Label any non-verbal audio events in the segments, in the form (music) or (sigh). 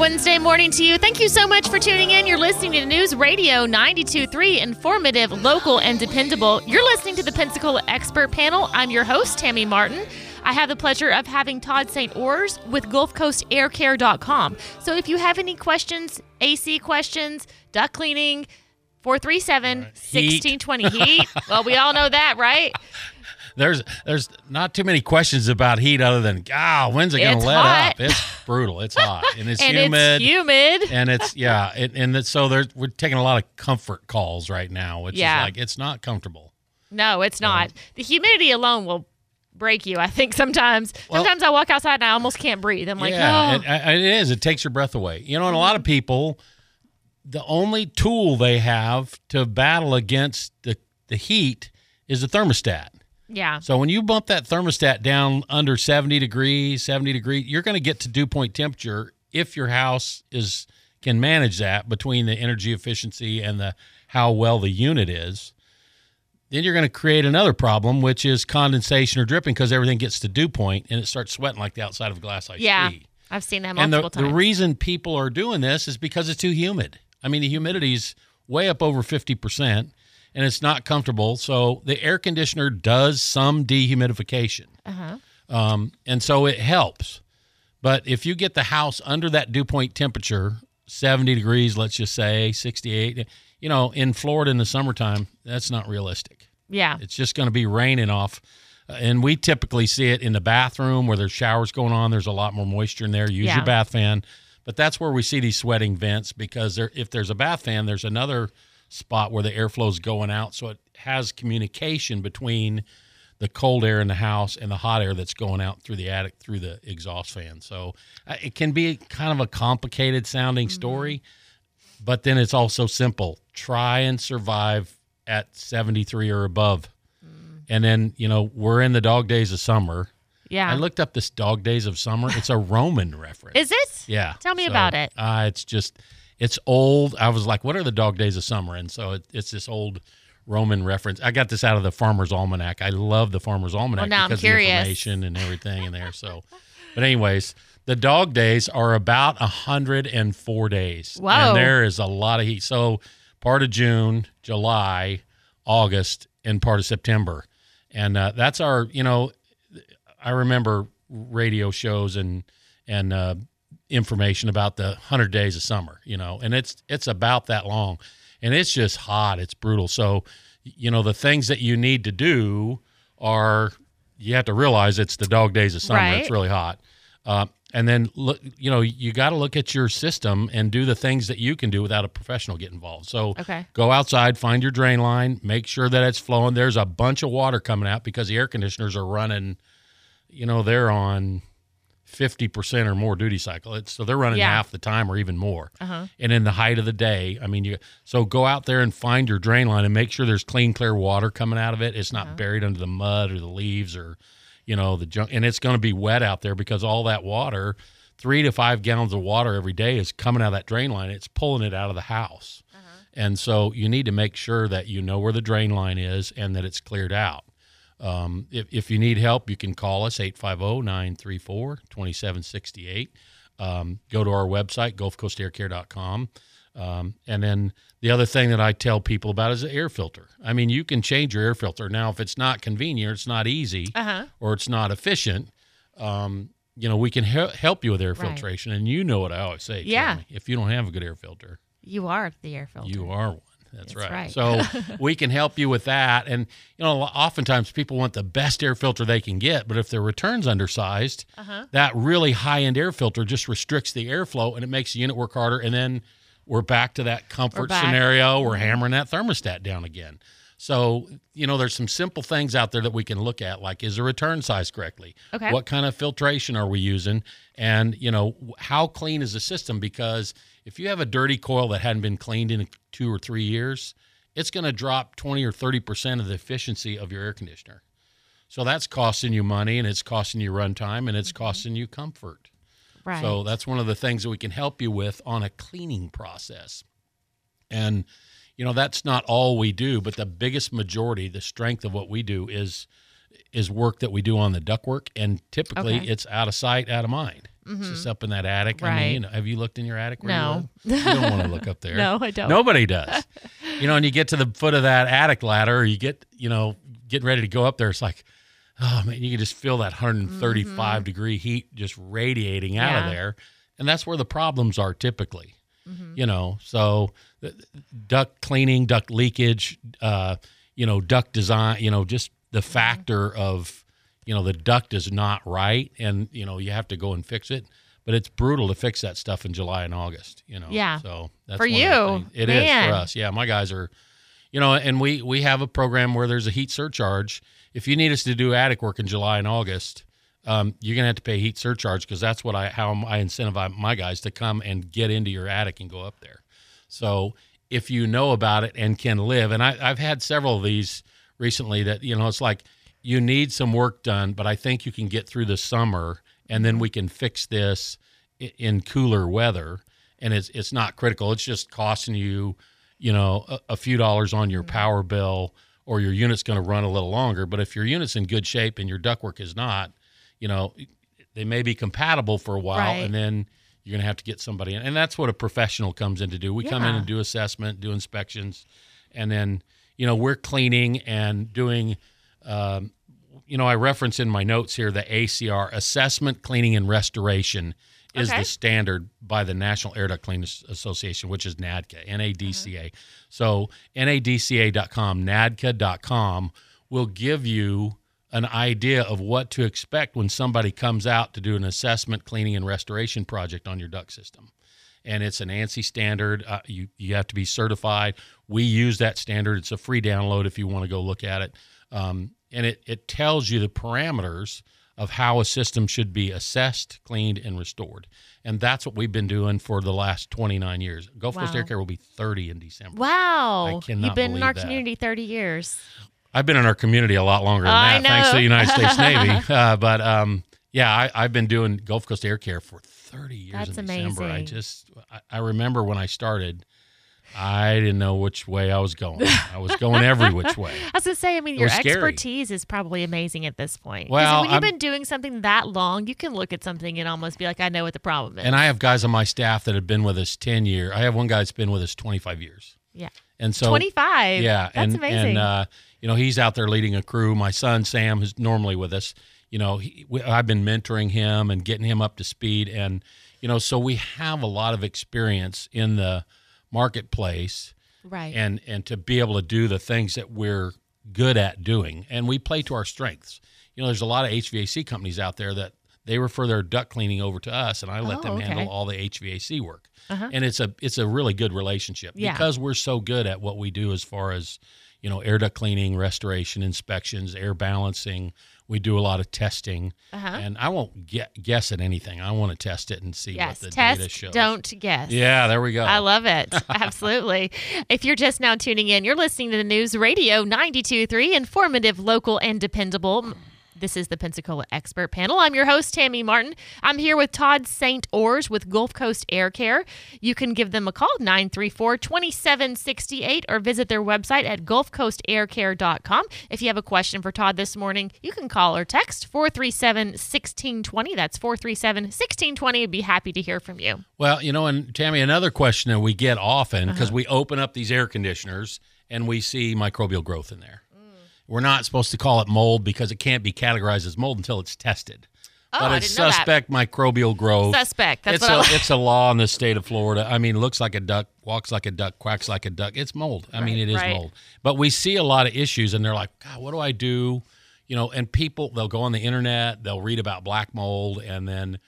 Wednesday morning to you. Thank you so much for tuning in. You're listening to News Radio 92.3, informative, local, and dependable. You're listening to the Pensacola Expert Panel. I'm your host, Tammy Martin. I have the pleasure of having Todd St. Ors with GulfCoastAirCare.com. So if you have any questions, AC questions, duct cleaning, 437 1620 heat. well, we all know that, right? (laughs) There's there's not too many questions about heat other than ah when's it going It's to let hot. up? It's (laughs) brutal. It's hot and it's (laughs) and humid. it's humid. and it's yeah, it, and it's, so there's we're taking a lot of comfort calls right now, which Yeah. is like it's not comfortable. No, it's not. The humidity alone will break you. I think sometimes. Well- sometimes I walk outside and I almost can't breathe. I'm like, yeah, oh, it, it is. It takes your breath away. You know, and a lot of people, the only tool they have to battle against the the heat is the thermostat. Yeah, So when you bump that thermostat down under 70 degrees, 70 degrees, you're going to get to dew point temperature if your house is can manage that between the energy efficiency and the how well the unit is. Then you're going to create another problem, which is condensation or dripping because everything gets to dew point and it starts sweating like the outside of a glass ice yeah. I've seen that And the, multiple the reason people are doing this is because it's too humid. I mean, the humidity's way up over 50% and it's not comfortable. So the air conditioner does some dehumidification. uh-huh. Um, and so it helps. But if you get the house under that dew point temperature, 70 degrees, let's just say 68, you know, in Florida in the summertime, that's not realistic. Yeah, It's just going to be raining off. Uh, and we typically see it in the bathroom where there's showers going on. There's a lot more moisture in there. Use Yeah. your bath fan. But that's where we see these sweating vents because there, if there's a bath fan, there's another spot where the airflow is going out. So it has communication between the cold air in the house and the hot air that's going out through the attic through the exhaust fan. So uh, it can be kind of a complicated sounding story, but then it's also simple. Try and survive at 73 or above. And then, you know, we're in the dog days of summer. yeah. I looked up this dog days of summer. It's a Roman (laughs) reference. Is it? yeah. Tell me So, about it. Uh, it's just, it's old. I was like, what are the dog days of summer? And so it, it's this old Roman reference. I got this out of the Farmer's Almanac. I love the Farmer's Almanac I'm because of the information and everything in there. So, (laughs) but anyways, the dog days are about 104 days. Whoa. And there is a lot of heat. So part of June, July, August, and part of September. And uh, that's our, you know, I remember radio shows and and uh, information about the hundred days of summer, you know, and it's it's about that long, and it's just hot, it's brutal. So, you know, the things that you need to do are you have to realize it's the dog days of summer. Right. It's really hot, uh, and then look, you know, you got to look at your system and do the things that you can do without a professional get involved. So, Okay. go outside, find your drain line, make sure that it's flowing. There's a bunch of water coming out because the air conditioners are running, you know, they're on 50% or more duty cycle. It's, so they're running Yeah. half the time or even more. Uh-huh. And in the height of the day, I mean, you so go out there and find your drain line and make sure there's clean, clear water coming out of it. It's Uh-huh. not buried under the mud or the leaves or, you know, the junk. And it's going to be wet out there because all that water, three to five gallons of water every day is coming out of that drain line. It's pulling it out of the house. And so you need to make sure that you know where the drain line is and that it's cleared out. Um, if, if you need help, you can call us 850 934 2768. Um, Go to our website, GulfCoastAirCare.com. Um, and then the other thing that I tell people about is the air filter. I mean, you can change your air filter. Now, if it's not convenient, it's not easy, Uh-huh. or it's not efficient, um, you know, we can he- help you with air Right. filtration. And you know what I always say. Yeah. If you don't have a good air filter, You are the air filter. you are one. That's, That's right. right. So (laughs) we can help you with that. And you know, oftentimes people want the best air filter they can get, but if their return's undersized, Uh-huh. that really high-end air filter just restricts the airflow and it makes the unit work harder. And then we're back to that comfort back. scenario. We're hammering that thermostat down again. So, you know, there's some simple things out there that we can look at, like is the return size correctly? Okay. What kind of filtration are we using? And, you know, how clean is the system? Because if you have a dirty coil that hadn't been cleaned in two or three years, it's going to drop 20 or 30% of the efficiency of your air conditioner. So that's costing you money and it's costing you runtime and it's mm-hmm. costing you comfort. Right. So that's one of the things that we can help you with on a cleaning process. And you know that's not all we do, but the biggest majority, the strength of what we do is is work that we do on the ductwork, and typically Okay. it's out of sight, out of mind. It's just up in that attic. I mean, Right. you know, have you looked in your attic? No. You, you don't want to look up (laughs) there. No, I don't. Nobody (laughs) does. you know, and you get to the foot of that attic ladder, or you get, you know, getting ready to go up there. It's like, oh man, you can just feel that 135 degree heat just radiating out Mm-hmm. Yeah. of there, and that's where the problems are typically. Mm-hmm. You know, so duct cleaning, duct leakage, uh, you know, duct design, you know, just the Mm-hmm. factor of, you know, the duct is not right, and you know you have to go and fix it. But it's brutal to fix that stuff in July and August. You know, Yeah. So that's For one of the you. It is man. for us. Yeah, my guys are, you know, and we we have a program where there's a heat surcharge. If you need us to do attic work in July and August, um, you're gonna have to pay heat surcharge because that's what I how I incentivize my guys to come and get into your attic and go up there. So if you know about it and can live, and I, I've had several of these recently that you know it's like you need some work done, but I think you can get through the summer and then mm-hmm. we can fix this in cooler weather, and it's it's not critical. It's just costing you, you know, a, a few dollars on your mm-hmm. power bill, or your unit's going to run a little longer. But if your unit's in good shape and your ductwork is not, you know, they may be compatible for a while, Right. and then you're going to have to get somebody in, and that's what a professional comes in to do. We come in and do assessment, do inspections, and then you know we're cleaning and doing. Um, you know, I reference in my notes here the ACR assessment, cleaning, and restoration is Okay. the standard by the National Air Duct Cleaners Association, which is NADCA, NADCA. Uh-huh. So NADCA.com, NADCA.com will give you an idea of what to expect when somebody comes out to do an assessment, cleaning, and restoration project on your duct system. And it's an ANSI standard. Uh, you you have to be certified. We use that standard. It's a free download if you want to go look at it. Um, and it it tells you the parameters of how a system should be assessed, cleaned, and restored. And that's what we've been doing for the last 29 years. Gulf Coast Wow. Air Care will be 30 in December. Wow. I cannot You've been in our that. community 30 years. I've been in our community a lot longer than I that, thanks to the United States (laughs) Navy. Uh, but um, yeah, I, I've been doing Gulf Coast Air Care for 30 years That's in December. I just, I, I remember when I started, I didn't know which way I was going. I was going every (laughs) which way. I was gonna say, I mean, It your scary. expertise is probably amazing at this point. Well, when you've I'm- been doing something that long, you can look at something and almost be like, I know what the problem is. And I have guys on my staff that have been with us 10 years. I have one guy that's been with us 25 years. yeah, And so 25. Yeah, that's and amazing. and uh, you know he's out there leading a crew. My son Sam, who's normally with us, you know, he, we, I've been mentoring him and getting him up to speed, and you know, so we have a lot of experience in the marketplace, right. and and to be able to do the things that we're good at doing, and we play to our strengths. You know, there's a lot of HVAC companies out there that they refer their duct cleaning over to us, and I let Oh, them okay. handle all the HVAC work. Uh-huh. And it's a it's a really good relationship Yeah. because we're so good at what we do as far as you know air duct cleaning, restoration, inspections, air balancing. We do a lot of testing, Uh-huh. and I won't get, guess at anything. I want to test it and see yes. what the data shows. don't guess. Yeah, there we go. I love it. (laughs) Absolutely. If you're just now tuning in, you're listening to the News Radio 92.3, informative, local, and dependable. This is the Pensacola Expert Panel. I'm your host, Tammy Martin. I'm here with Todd St. Ors with Gulf Coast Air Care. You can give them a call, 934 2768, or visit their website at gulfcoastaircare.com. If you have a question for Todd this morning, you can call or text 437 1620. That's 437 1620. I'd be happy to hear from you. Well, you know, and Tammy, another question that we get often Uh-huh. because we open up these air conditioners and we see microbial growth in there. We're not supposed to call it mold because it can't be categorized as mold until it's tested. Oh, but I it's didn't know that. suspect microbial growth. Suspect. That's it's what a I like. (laughs) it's a law in the state of Florida. I mean, looks like a duck, walks like a duck, quacks like a duck. It's mold. I mean, Right, it is right. mold. But we see a lot of issues, and they're like, God, what do I do? You know, and people they'll go on the internet, they'll read about black mold, and then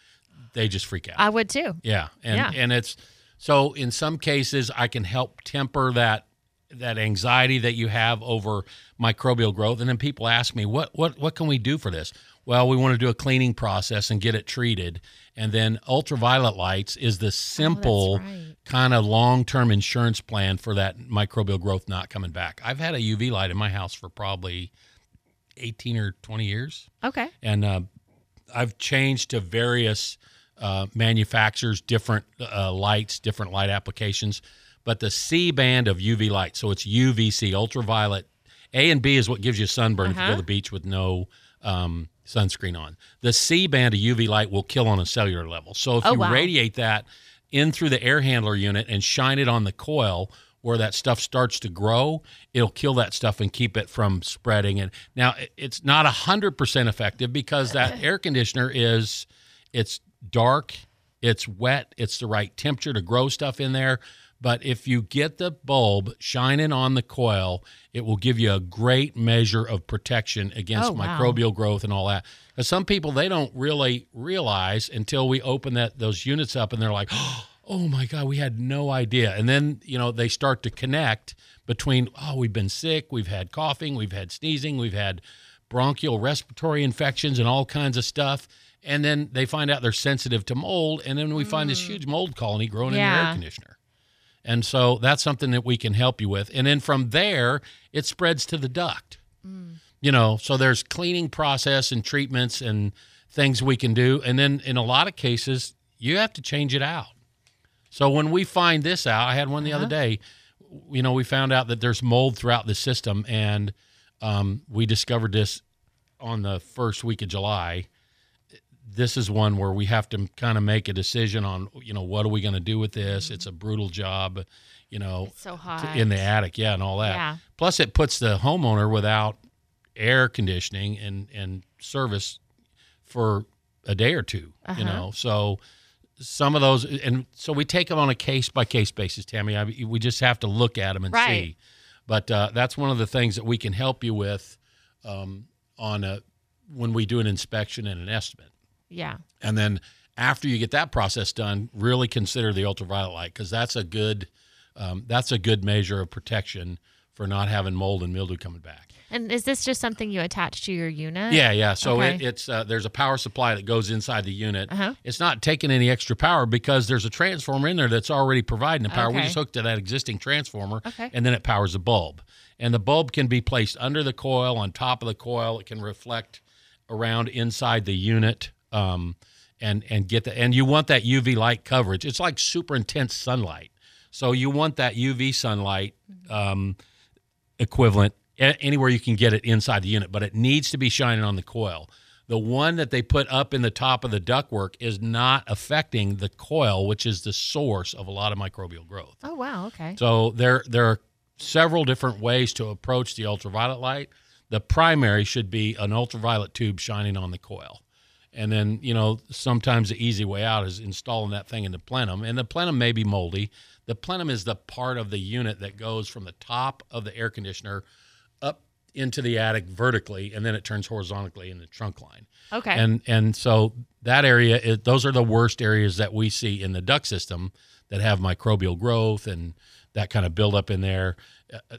they just freak out. I would too. Yeah, and Yeah. and it's so in some cases I can help temper that that anxiety that you have over microbial growth, and then people ask me what what what can we do for this? Well, we want to do a cleaning process and get it treated, and then ultraviolet lights is the simple right. kind of long term insurance plan for that microbial growth not coming back. I've had a UV light in my house for probably eighteen or twenty years Okay. and uh, I've changed to various uh, manufacturers, different uh, lights, different light applications. But the C band of UV light, so it's UVC, ultraviolet. A and B is what gives you sunburn if you go Uh-huh. to the beach with no um, sunscreen on. The C band of UV light will kill on a cellular level. So if Oh, you wow. radiate that in through the air handler unit and shine it on the coil where that stuff starts to grow, it'll kill that stuff and keep it from spreading. And now it's not hundred percent effective because that (laughs) air conditioner is it's dark, it's wet, it's the right temperature to grow stuff in there. But if you get the bulb shining on the coil, it will give you a great measure of protection against Oh, wow. microbial growth and all that. Because some people they don't really realize until we open that those units up and they're like, (gasps) "Oh my God, we had no idea." And then you know they start to connect between, "Oh, we've been sick, we've had coughing, we've had sneezing, we've had bronchial respiratory infections and all kinds of stuff." And then they find out they're sensitive to mold, and then we find this mm. huge mold colony growing in the air conditioner. And so that's something that we can help you with. And then from there, it spreads to the duct. You know, so there's cleaning process and treatments and things we can do. And then in a lot of cases, you have to change it out. So when we find this out, I had one the other day, you know, we found out that there's mold throughout the system. And um, we discovered this on the first week of July. This is one where we have to kind of make a decision on, you know, what are we going to do with this? It's a brutal job, you know, So to- hot. in the attic, yeah, and all that. Yeah. Plus, it puts the homeowner without air conditioning and and service for a day or 2 Uh-huh. You know, so some of those, and so we take them on a case by case basis, Tammy. I, we just have to look at them and Right. see. But uh, that's one of the things that we can help you with um, on a when we do an inspection and an estimate. Yeah. And then after you get that process done, really consider the ultraviolet light because that's a good um, that's a good measure of protection for not having mold and mildew coming back. And is this just something you attach to your unit? Yeah, yeah. So Okay. it, it's uh, there's a power supply that goes inside the unit. Uh-huh. It's not taking any extra power because there's a transformer in there that's already providing the power. We just hooked to that existing transformer, Okay. and then it powers the bulb. And the bulb can be placed under the coil, on top of the coil. It can reflect around inside the unit, um, and and get the and you want that UV light coverage. It's like super intense sunlight, so you want that UV sunlight. Um, equivalent anywhere you can get it inside the unit, but it needs to be shining on the coil. The one that they put up in the top of the ductwork is not affecting the coil, which is the source of a lot of microbial growth. Oh wow. Okay. So there there are several different ways to approach the ultraviolet light. The primary should be an ultraviolet tube shining on the coil. And then, you know, sometimes the easy way out is installing that thing in the plenum. And the plenum may be moldy. The plenum is the part of the unit that goes from the top of the air conditioner up into the attic vertically, and then it turns horizontally in the trunk line. Okay. And and so that area, those are the worst areas that we see in the duct system that have microbial growth and that kind of buildup in there. A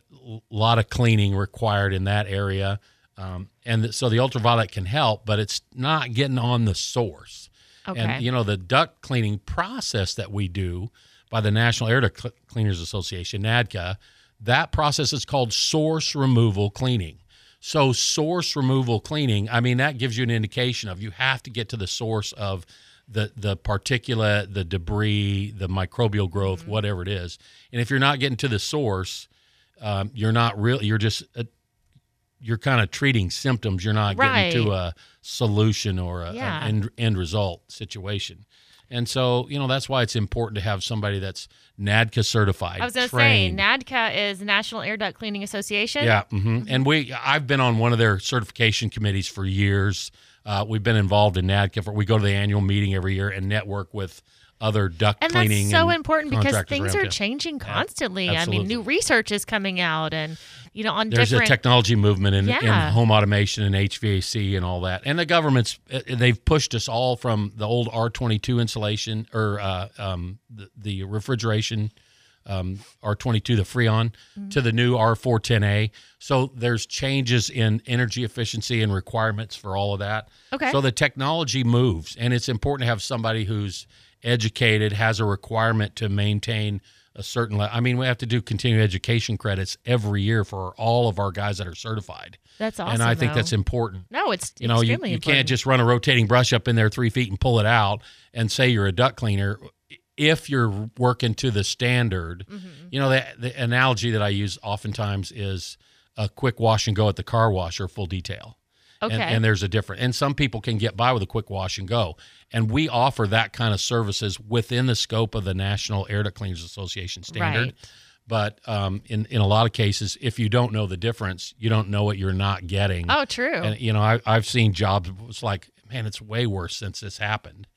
lot of cleaning required in that area, um, and so the ultraviolet can help, but it's not getting on the source. okay. And you know the duct cleaning process that we do by the National Air Duct Cl- Cleaners Association (NADCA), that process is called source removal cleaning. So source removal cleaning, I mean that gives you an indication of you have to get to the source of the the particulate, the debris, the microbial growth, Mm-hmm. whatever it is. And if you're not getting to the source, um, you're not really you're just uh, you're kind of treating symptoms. You're not getting to a solution or a, Yeah. an end, end result situation. And so, you know, that's why it's important to have somebody that's NADCA certified. I was going to say. NADCA is National Air Duct Cleaning Association. Yeah, hmm and we I've been on one of their certification committees for years. Uh, we've been involved in NADCA. For, we go to the annual meeting every year and network with other duct And cleaning. that's so and important because things are changing constantly. I mean, new research is coming out, and you know, on There's different. a technology movement in, Yeah. in home automation and HVAC and all that. And the government's uh, they've pushed us all from the old R22 insulation or uh, um, the, the refrigeration um, R22, the Freon, Mm-hmm. to the new R410A. So there's changes in energy efficiency and requirements for all of that. Okay. So the technology moves, and it's important to have somebody who's educated, has a requirement to maintain a certain. Le- I mean, we have to do continuing education credits every year for all of our guys that are certified, that's awesome. and I think though. that's important. no, it's You know, you, you important. can't just run a rotating brush up in there three feet and pull it out and say you're a duct cleaner. If you're working to the standard, Mm-hmm. you know, the, the analogy that I use oftentimes is a quick wash and go at the car wash or full detail. Okay. And, and there's a different, and some people can get by with a quick wash and go. And we offer that kind of services within the scope of the National Air Duct Cleaners Association standard. Right. But um, in in a lot of cases, if you don't know the difference, you don't know what you're not getting. Oh, true. And you know, I, I've seen jobs. It's like, man, it's way worse since this happened.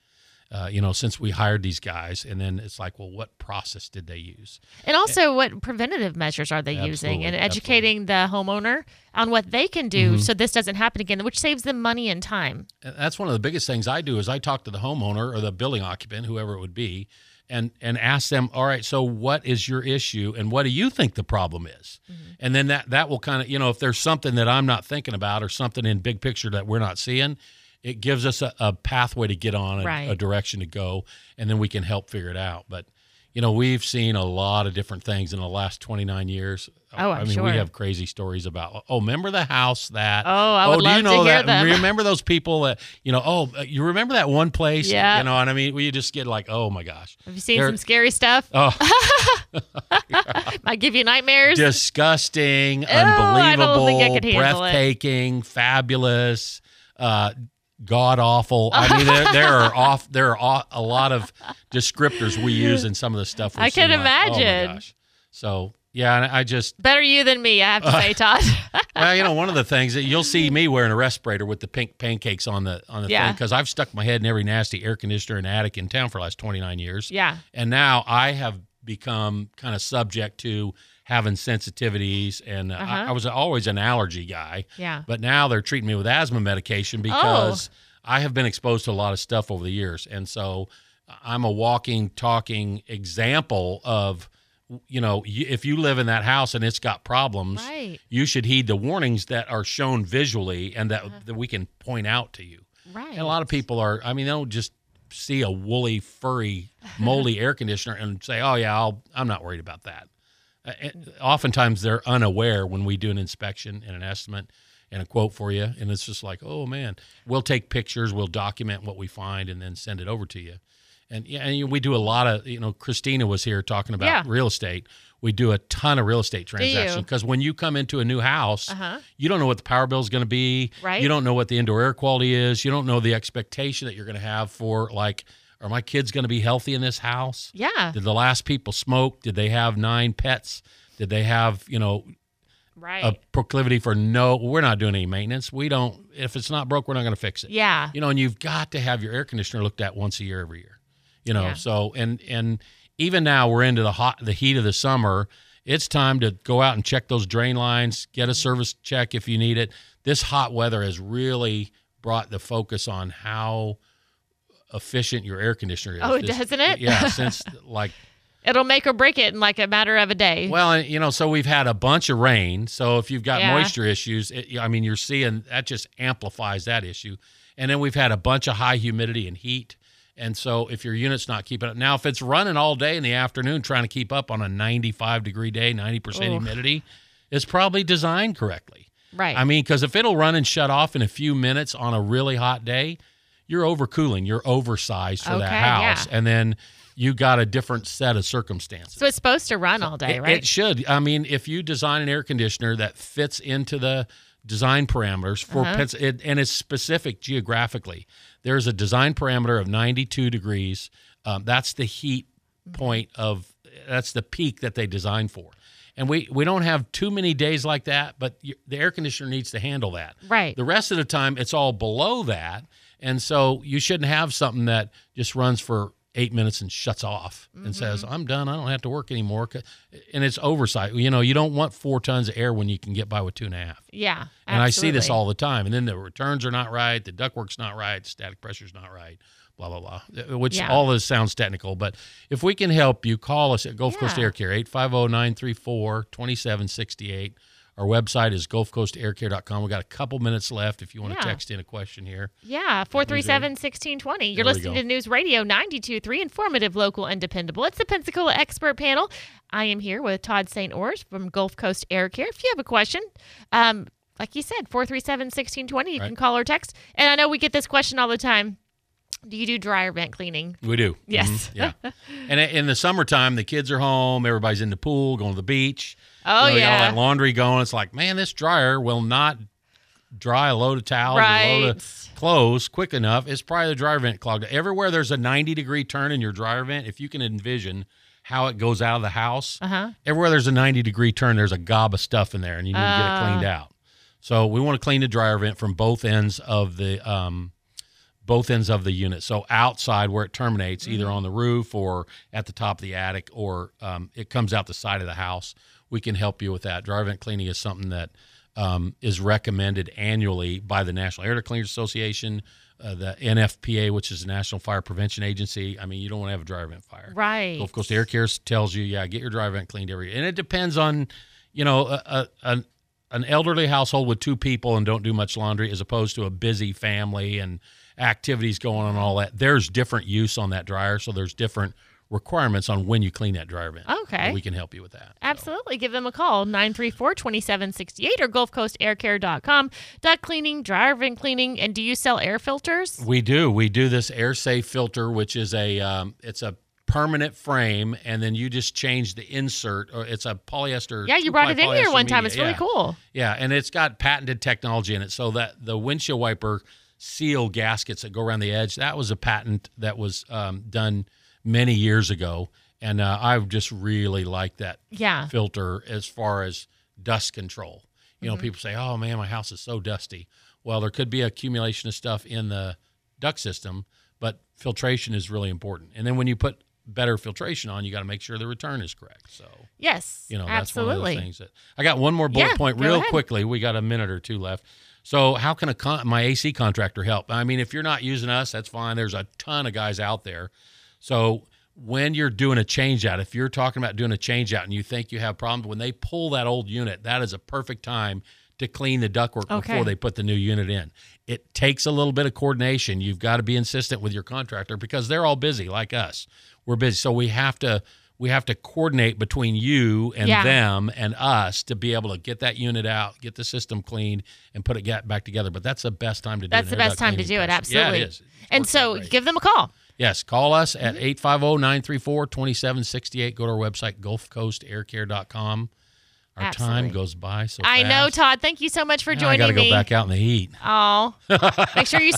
Uh, you know, since we hired these guys, and then it's like, well, what process did they use? And also, what preventative measures are they using? And educating the homeowner on what they can do Mm-hmm. so this doesn't happen again, which saves them money and time. And that's one of the biggest things I do is I talk to the homeowner or the building occupant, whoever it would be, and and ask them, all right, so what is your issue and what do you think the problem is? And then that that will kind of, you know, if there's something that I'm not thinking about or something in big picture that we're not seeing, it gives us a, a pathway to get on, a, Right. a direction to go, and then we can help figure it out. But you know, we've seen a lot of different things in the last 29 years. Oh, I'm I mean, sure. we have crazy stories about. Oh, remember the house that? Oh, I would do love you to know hear that? them. Remember those people that you know? Oh, uh, you remember that one place? Yeah. You know what I mean? We just get like, oh my gosh. Have you seen They're- some scary stuff? Oh, (laughs) Might give you nightmares. disgusting, don't unbelievable, think I could handle it. breathtaking, fabulous, uh, god awful. I mean, there, (laughs) there are off. There are aw- a lot of descriptors we use in some of the stuff. I can seen, like, oh imagine. So yeah, and I just Better you than me, I have to say, (laughs) Todd. well, you know, one of the (laughs) things that you'll see me wearing a respirator with the pink pancakes on the on the Yeah. thing because I've stuck my head in every nasty air conditioner and attic in town for the last twenty nine years. yeah. and now I have become kind of subject to having sensitivities, and uh, Uh-huh. I, I was always an allergy guy, Yeah. but now they're treating me with asthma medication because I have been exposed to a lot of stuff over the years, and so I'm a walking, talking example of. You know, if you live in that house and it's got problems, Right. you should heed the warnings that are shown visually and that, that we can point out to you. Right. And a lot of people are, I mean, they don't just see a woolly, furry, moldy (laughs) air conditioner and say, oh, yeah, I'll, I'm not worried about that. Uh, oftentimes they're unaware when we do an inspection and an estimate and a quote for you. And it's just like, oh, man, we'll take pictures, we'll document what we find, and then send it over to you. And yeah, and we do a lot of, you know, Christina was here talking about Yeah. real estate. We do a ton of real estate transactions because when you come into a new house, Uh-huh. you don't know what the power bill is going to be. Right. You don't know what the indoor air quality is. You don't know the expectation that you're going to have for like, are my kids going to be healthy in this house? Yeah. Did the last people smoke? Did they have nine pets? Did they have, you know, Right. a proclivity for no, we're not doing any maintenance. We don't, if it's not broke, we're not going to fix it. yeah. You know, and you've got to have your air conditioner looked at once a year every year. You know, Yeah. so and and even now we're into the hot the heat of the summer. It's time to go out and check those drain lines, get a mm-hmm. service check if you need it. This hot weather has really brought the focus on how efficient your air conditioner is. Oh, This- doesn't it? Yeah, (laughs) since like It'll make or break it in like a matter of a day. well, and, you know, so we've had a bunch of rain. So if you've got Yeah. moisture issues, it, I mean, you're seeing that just amplifies that issue. And then we've had a bunch of high humidity and heat. And so if your unit's not keeping up, now if it's running all day in the afternoon, trying to keep up on a 95 degree day, 90% Oof. humidity, it's probably designed correctly. right. I mean, because if it'll run and shut off in a few minutes on a really hot day, you're overcooling, you're oversized for that house. yeah. And then you got a different set of circumstances. so it's supposed to run all day, It- right? It should. I mean, if you design an air conditioner that fits into the design parameters for Uh-huh. Pens- it, and it's specific geographically, there's a design parameter of 92 degrees. Um, that's the heat point of that's the peak that they design for. And we, we don't have too many days like that, but y the air conditioner needs to handle that. right. The rest of the time, it's all below that. And so you shouldn't have something that just runs for eight minutes and shuts off and says, Mm-hmm. I'm done. I don't have to work anymore. And it's oversight. You know, you don't want four tons of air when you can get by with two and a half. yeah. And I see this all the time. And then the returns are not right. The ductwork's not right. Static pressure's not right. Blah, blah, blah. Uh, Which Yeah. all this sounds technical. But if we can help you, call us at Gulf Coast Air Care, 850 934 2768. Our website is gulfcoastaircare.com. We've got a couple minutes left if you want Yeah. to text in a question here. Yeah, 437 1620. You're There listening to News Radio 923, informative, local, and dependable. It's the Pensacola Expert Panel. I am here with Todd St. Ors from Gulf Coast Air Care. If you have a question, um, like you said, 437 1620, you can call or text. And I know we get this question all the time Do you do dryer vent cleaning? We do. Yes. Mhm. Yeah. (laughs) and in the summertime, the kids are home. Everybody's in the pool, going to the beach. Oh, You know, got all that laundry going. It's like, man, this dryer will not dry a load of towels or a load of clothes quick enough, it's probably the dryer vent clogged. Everywhere there's a 90 degree turn in your dryer vent, if you can envision how it goes out of the house, Uh huh. everywhere there's a 90 degree turn, there's a gob of stuff in there and you need to get it cleaned Ah. out. So we want to clean the dryer vent from both ends of the um, both ends of the unit. So outside where it terminates, either on the roof or at the top of the attic, or um, it comes out the side of the house. We can help you with that. Dryer vent cleaning is something that um, is recommended annually by the National Air Duct Cleaners Association, uh, the NFPA, which is the National Fire Prevention Agency. I mean, you don't want to have a dryer vent fire. Right. Gulf Coast Air Care tells you, yeah, get your dry vent cleaned every year. And it depends on, you know, a, a, an, an elderly household with two people and don't do much laundry as opposed to a busy family and activities going on and all that. There's different use on that dryer. So there's different requirements on when you clean that dryer vent. Okay. And we can help you with that. So, Absolutely. Give them a call, 934 2768 or GulfCoastAirCare.com. Duct cleaning, dryer vent cleaning. And do you sell air filters? we do. We do this air safe filter, which is a, um, it's a, permanent frame and then you just change the insert or it's a polyester Yeah, you brought it in here one time. media. It's really Yeah. cool. Yeah, and it's got patented technology in it, so that the windshield wiper seal gaskets that go around the edge that was a patent that was um, done many years ago, and uh, I just really like that Yeah. filter as far as dust control. You Mm-hmm. know, people say, "Oh man, my house is so dusty." Well, there could be accumulation of stuff in the duct system, but filtration is really important. And then when you put better filtration on, you got to make sure the return is correct. So Yes. you know, that's absolutely. one of the things that I got one more bullet Yeah, point real ahead. quickly. We got a minute or two left. So, how can a con- my AC contractor help? I mean, if you're not using us, that's fine. There's a ton of guys out there. So, when you're doing a change out, if you're talking about doing a change out and you think you have problems, when they pull that old unit, that is a perfect time to clean the ductwork Okay. before they put the new unit in. It takes a little bit of coordination. You've got to be insistent with your contractor because they're all busy like us. We're busy. So we have to we have to coordinate between you and Yeah. them and us to be able to get that unit out, get the system cleaned, and put it back together. But that's the best time to do it. That's the best time to do it. process. Absolutely. Yeah, it is. And so give them a call. Yes, call us at Mm-hmm. 850 934 2768. Go to our website, gulfcoastaircare.com. Our Absolutely. time goes by so I know. Todd. Thank you so much for Now joining me. I got to go back out in the heat. Oh, (laughs) make sure you